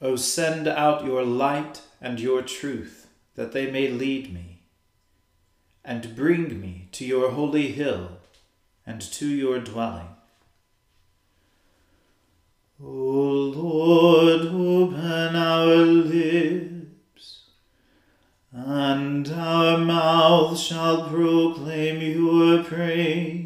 O send out your light and your truth, that they may lead me, and bring me to your holy hill and to your dwelling. O Lord, open our lips, and our mouth shall proclaim your praise.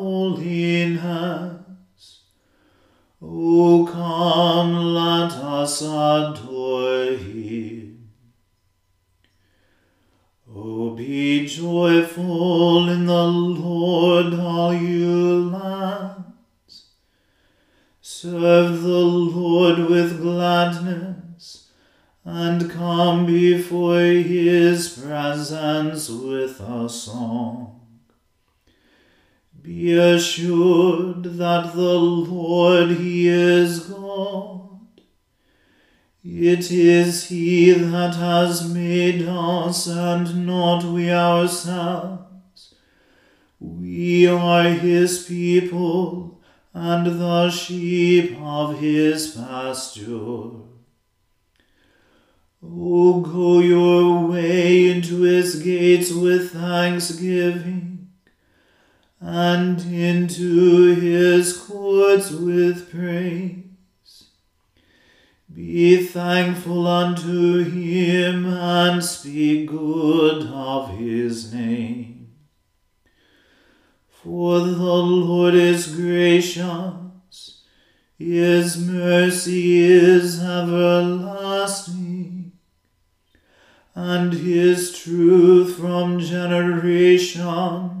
O come, let us adore him. O be joyful in the Lord, all you lands. Serve the Lord with gladness, and come before his presence with a song. Be assured that the Lord He is God. It is He that has made us and not we ourselves. We are His people and the sheep of His pasture. O go your way into His gates with thanksgiving and into his courts with praise. Be thankful unto him and speak good of his name. For the Lord is gracious, his mercy is everlasting, and his truth from generation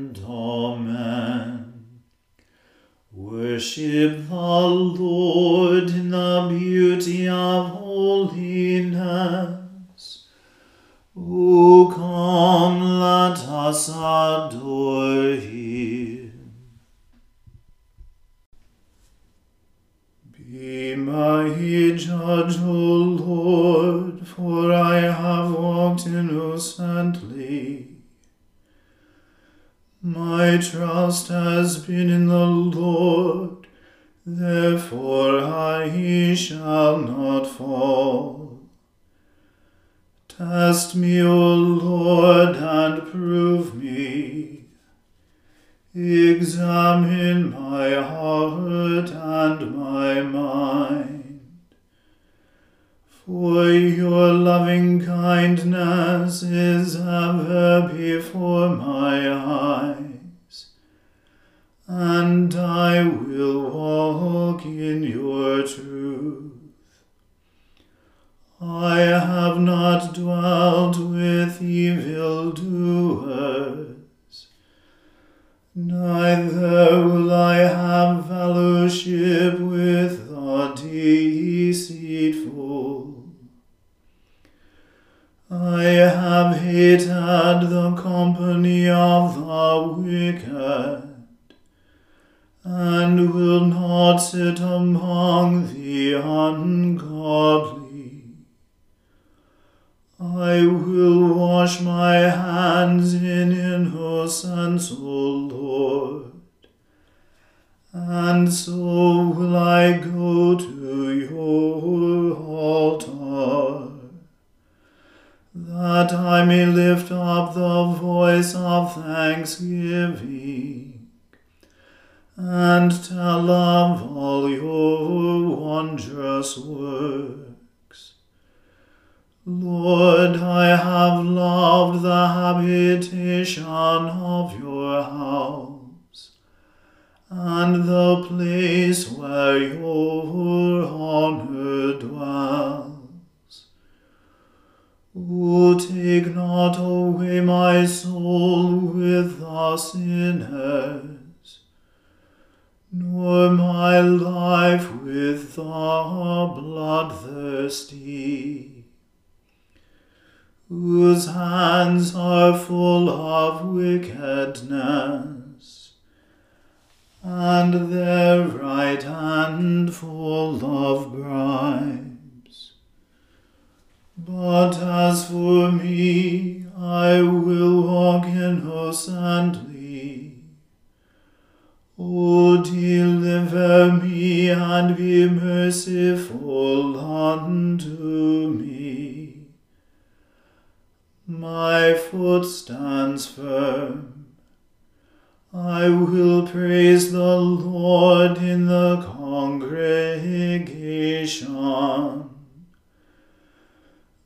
Worship the Lord For your loving kindness is ever before my eyes, and I will walk in your truth. I have not dwelt with evil doers, neither will I have fellowship with the deceitful. I have hated the company of the wicked, and will not sit among the ungodly. I will wash my hands in innocence, O Lord, and so will I go to your that I may lift up the voice of thanksgiving and tell of all your wondrous works. Lord, I have loved the habitation of your house, and the place where your honor dwells. O take not away my soul with the sinners nor my life with the bloodthirsty, whose hands are full of wickedness, and their right hand full of bribes. But as for me, I will walk innocently O deliver me and be merciful unto me. My foot stands firm. I will praise the Lord in the congregation.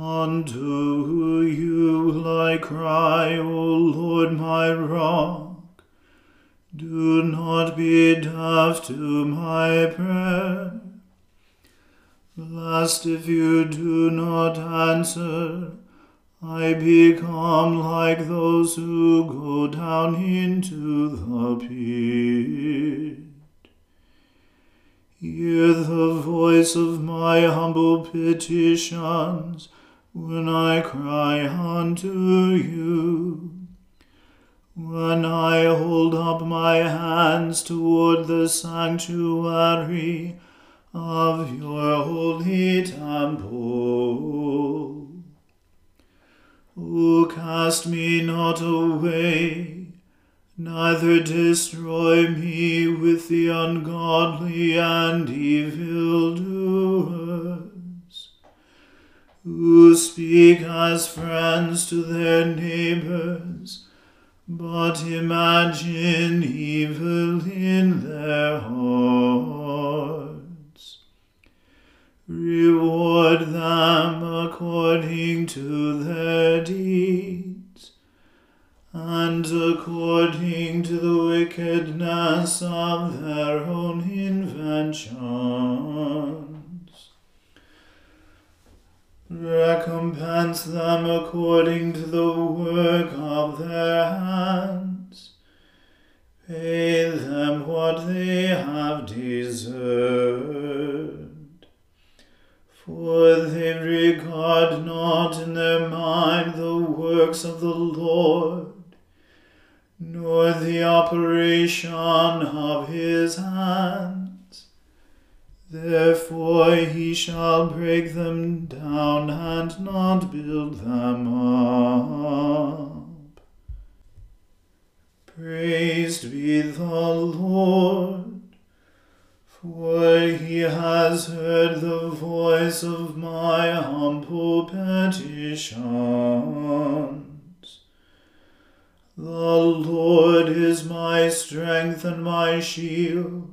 Unto you I cry, O Lord my rock. Do not be deaf to my prayer. Lest if you do not answer, I become like those who go down into the pit. Hear the voice of my humble petitions when I cry unto you. When I hold up my hands toward the sanctuary of your holy temple. O cast me not away neither destroy me with the ungodly and evil doers, who speak as friends to their neighbors, but imagine evil in their hearts. Reward them according to their deeds and according to the wickedness of their own inventions. Recompense them according to the work of their hands. Pay them what they have deserved. For they regard not in their mind the works of the Lord nor the operation of his hands. Therefore he shall break them down and not build them up. Praised be the Lord, for he has heard the voice of my humble petitions. The Lord is my strength and my shield.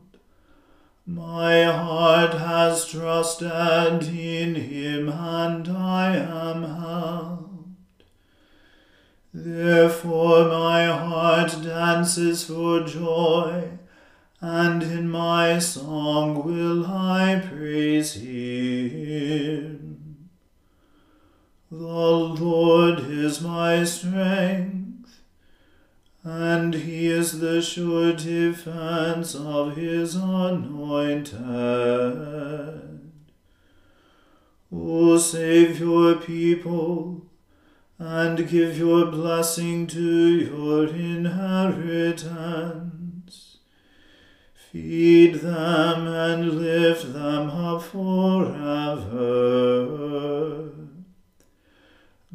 My heart has trusted in him, and I am helped. Therefore my heart dances for joy, and in my song will I praise him. The Lord is my strength and he is the sure defense of his anointed. O save your people, and give your blessing to your inheritance. Feed them and lift them up forever.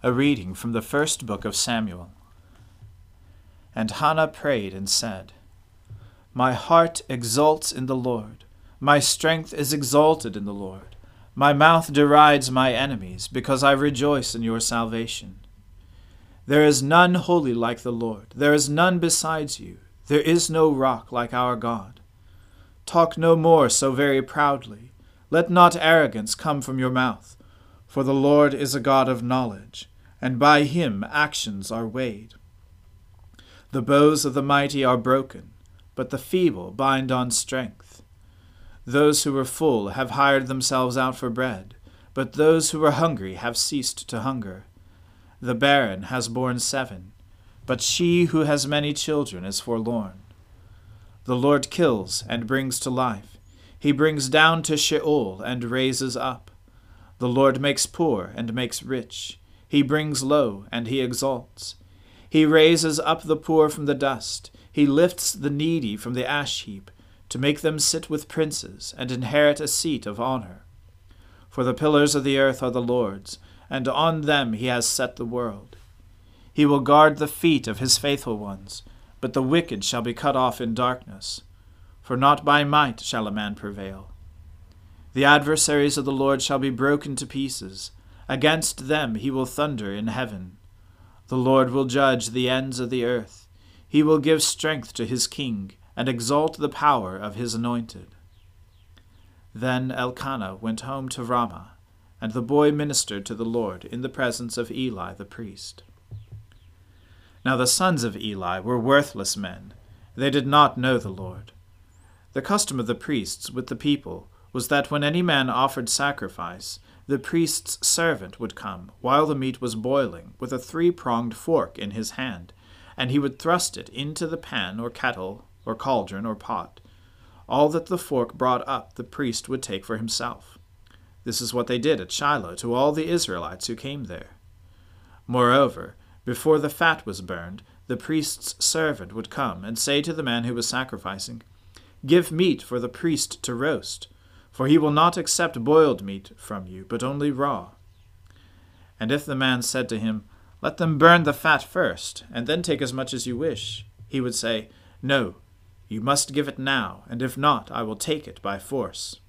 A reading from the first book of Samuel. And Hannah prayed and said, My heart exults in the Lord, my strength is exalted in the Lord. My mouth derides my enemies, because I rejoice in your salvation. There is none holy like the Lord, there is none besides you, there is no rock like our God. Talk no more so very proudly, let not arrogance come from your mouth. For the Lord is a God of knowledge, and by him actions are weighed. The bows of the mighty are broken, but the feeble bind on strength. Those who were full have hired themselves out for bread, but those who were hungry have ceased to hunger. The barren has borne seven, but she who has many children is forlorn. The Lord kills and brings to life. He brings down to Sheol and raises up. The Lord makes poor and makes rich. He brings low and he exalts. He raises up the poor from the dust. He lifts the needy from the ash heap, to make them sit with princes and inherit a seat of honor. For the pillars of the earth are the Lord's, and on them he has set the world. He will guard the feet of his faithful ones, but the wicked shall be cut off in darkness. For not by might shall a man prevail. The adversaries of the Lord shall be broken to pieces. Against them he will thunder in heaven. The Lord will judge the ends of the earth. He will give strength to his king, and exalt the power of his anointed. Then Elkanah went home to Ramah, and the boy ministered to the Lord in the presence of Eli the priest. Now the sons of Eli were worthless men. They did not know the Lord. The custom of the priests with the people was that when any man offered sacrifice, the priest's servant would come while the meat was boiling with a three pronged fork in his hand, and he would thrust it into the pan or kettle or cauldron or pot. All that the fork brought up the priest would take for himself. This is what they did at Shiloh to all the Israelites who came there. Moreover, before the fat was burned, the priest's servant would come and say to the man who was sacrificing, Give meat for the priest to roast for he will not accept boiled meat from you, but only raw. And if the man said to him, Let them burn the fat first, and then take as much as you wish, he would say, No, you must give it now, and if not, I will take it by force.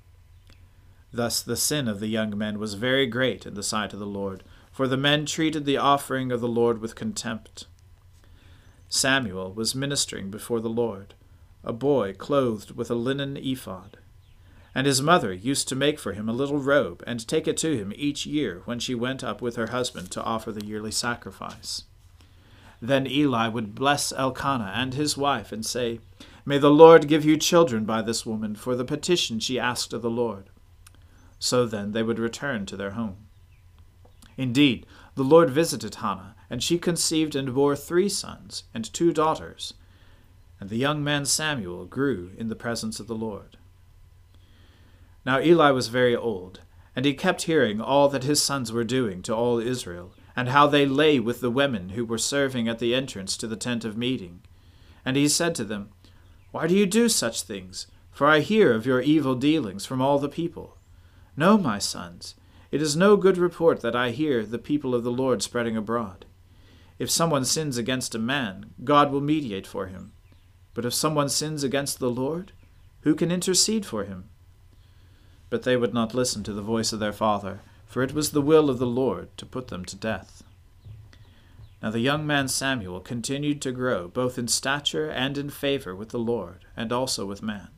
Thus the sin of the young men was very great in the sight of the Lord, for the men treated the offering of the Lord with contempt. Samuel was ministering before the Lord, a boy clothed with a linen ephod. And his mother used to make for him a little robe, and take it to him each year when she went up with her husband to offer the yearly sacrifice. Then Eli would bless Elkanah and his wife, and say, May the Lord give you children by this woman for the petition she asked of the Lord. So then they would return to their home. Indeed, the Lord visited Hannah, and she conceived and bore three sons and two daughters. And the young man Samuel grew in the presence of the Lord. Now Eli was very old, and he kept hearing all that his sons were doing to all Israel, and how they lay with the women who were serving at the entrance to the tent of meeting. And he said to them, Why do you do such things? For I hear of your evil dealings from all the people. No, my sons, it is no good report that I hear the people of the Lord spreading abroad. If someone sins against a man, God will mediate for him. But if someone sins against the Lord, who can intercede for him? But they would not listen to the voice of their father, for it was the will of the Lord to put them to death. Now the young man Samuel continued to grow, both in stature and in favor with the Lord, and also with man.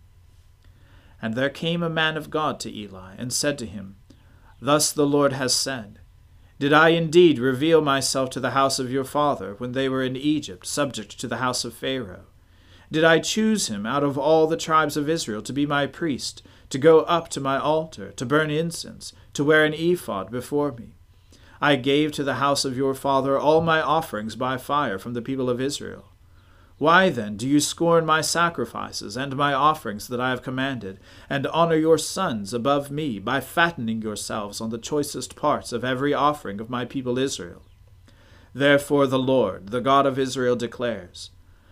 And there came a man of God to Eli, and said to him, Thus the Lord has said, Did I indeed reveal myself to the house of your father when they were in Egypt, subject to the house of Pharaoh? Did I choose him out of all the tribes of Israel to be my priest, to go up to my altar, to burn incense, to wear an ephod before me? I gave to the house of your father all my offerings by fire from the people of Israel. Why then do you scorn my sacrifices and my offerings that I have commanded, and honor your sons above me by fattening yourselves on the choicest parts of every offering of my people Israel? Therefore the Lord, the God of Israel, declares,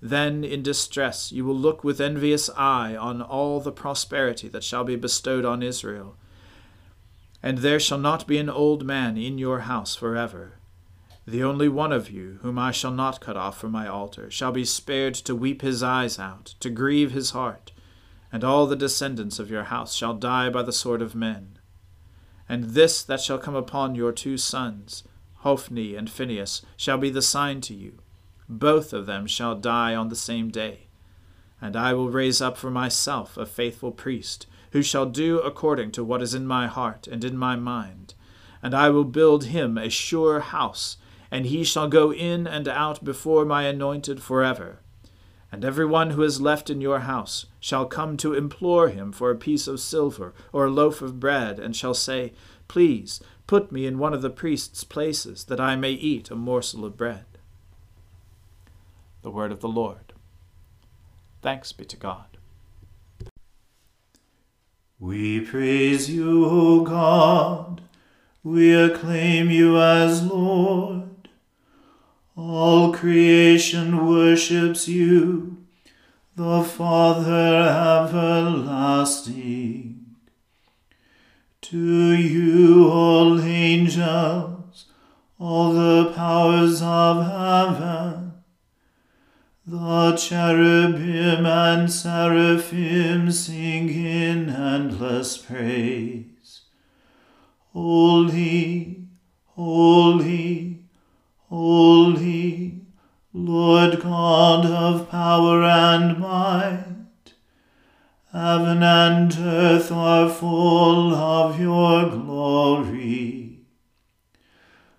Then in distress you will look with envious eye on all the prosperity that shall be bestowed on Israel. And there shall not be an old man in your house forever. The only one of you, whom I shall not cut off from my altar, shall be spared to weep his eyes out, to grieve his heart, and all the descendants of your house shall die by the sword of men. And this that shall come upon your two sons, Hophni and Phinehas, shall be the sign to you. Both of them shall die on the same day. And I will raise up for myself a faithful priest, who shall do according to what is in my heart and in my mind. And I will build him a sure house and he shall go in and out before my anointed forever. And every one who is left in your house shall come to implore him for a piece of silver or a loaf of bread, and shall say, Please put me in one of the priest's places, that I may eat a morsel of bread. The word of the Lord. Thanks be to God. We praise you, O God. We acclaim you as Lord. All creation worships you, the Father everlasting. To you, all angels, all the powers of heaven, the cherubim and seraphim sing in endless praise. Holy, holy, Holy, Lord God of power and might, heaven and earth are full of your glory.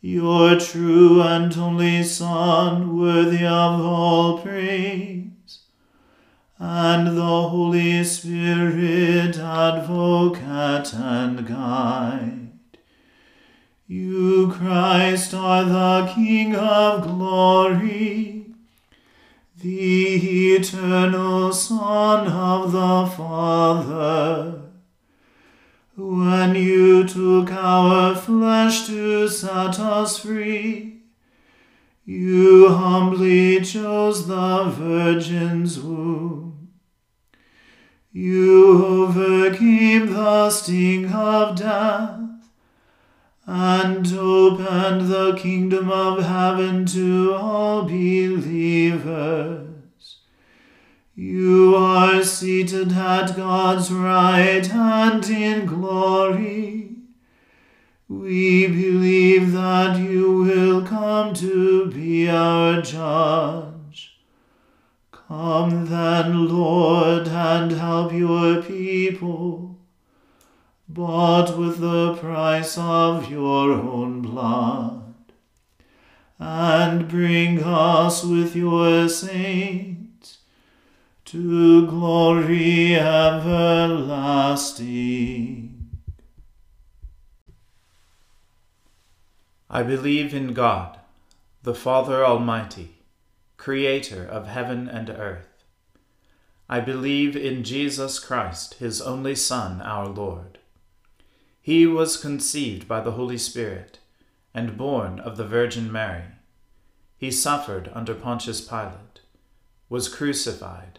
your true and only Son, worthy of all praise and the Holy Spirit, advocate and guide. You, Christ, are the King of glory, the eternal Son of the Father. When you took our flesh to set us free, you humbly chose the Virgin's womb. You overcame the sting of death and opened the kingdom of heaven to all believers. You are seated at God's right hand in glory we believe that you will come to be our judge. Come then, Lord, and help your people, bought with the price of your own blood, and bring us with your saints to glory everlasting. I believe in God, the Father Almighty, creator of heaven and earth. I believe in Jesus Christ, his only Son, our Lord. He was conceived by the Holy Spirit and born of the Virgin Mary. He suffered under Pontius Pilate, was crucified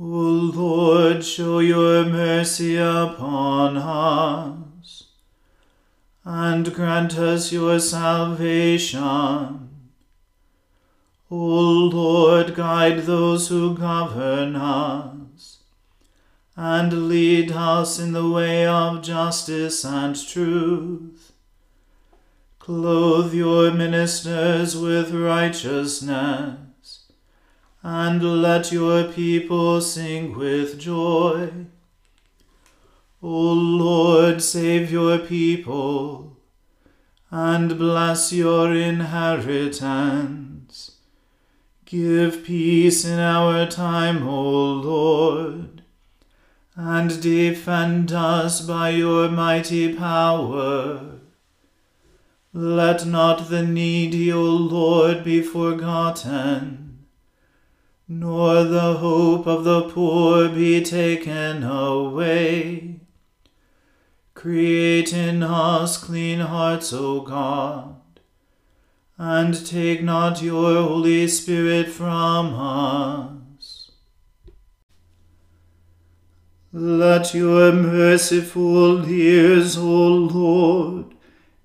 O Lord, show your mercy upon us, and grant us your salvation. O Lord, guide those who govern us, and lead us in the way of justice and truth. Clothe your ministers with righteousness and let your people sing with joy. O Lord, save your people, and bless your inheritance. Give peace in our time, O Lord, and defend us by your mighty power. Let not the needy, O Lord, be forgotten nor the hope of the poor be taken away. Create in us clean hearts, O God, and take not your Holy Spirit from us. Let your merciful ears, O Lord,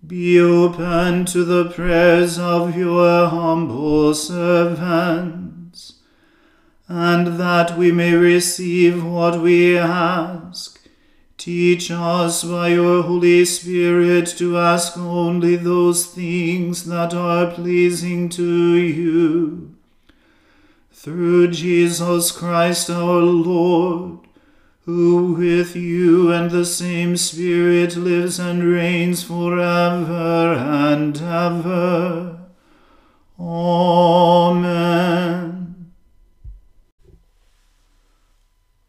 be open to the prayers of your humble servant and that we may receive what we ask. Teach us by your Holy Spirit to ask only those things that are pleasing to you. Through Jesus Christ our Lord, who with you and the same Spirit lives and reigns forever and ever. Amen.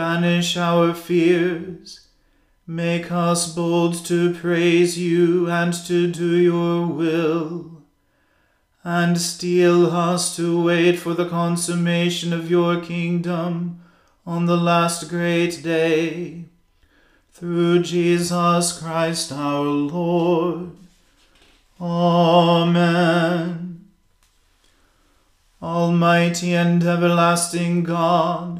banish our fears, make us bold to praise you and to do your will, and steel us to wait for the consummation of your kingdom on the last great day. Through Jesus Christ our Lord. Amen. Almighty and everlasting God,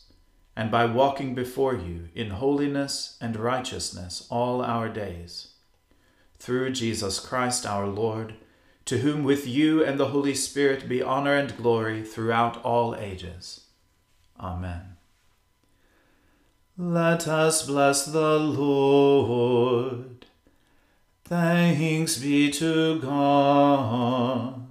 and by walking before you in holiness and righteousness all our days. Through Jesus Christ our Lord, to whom with you and the Holy Spirit be honor and glory throughout all ages. Amen. Let us bless the Lord. Thanks be to God.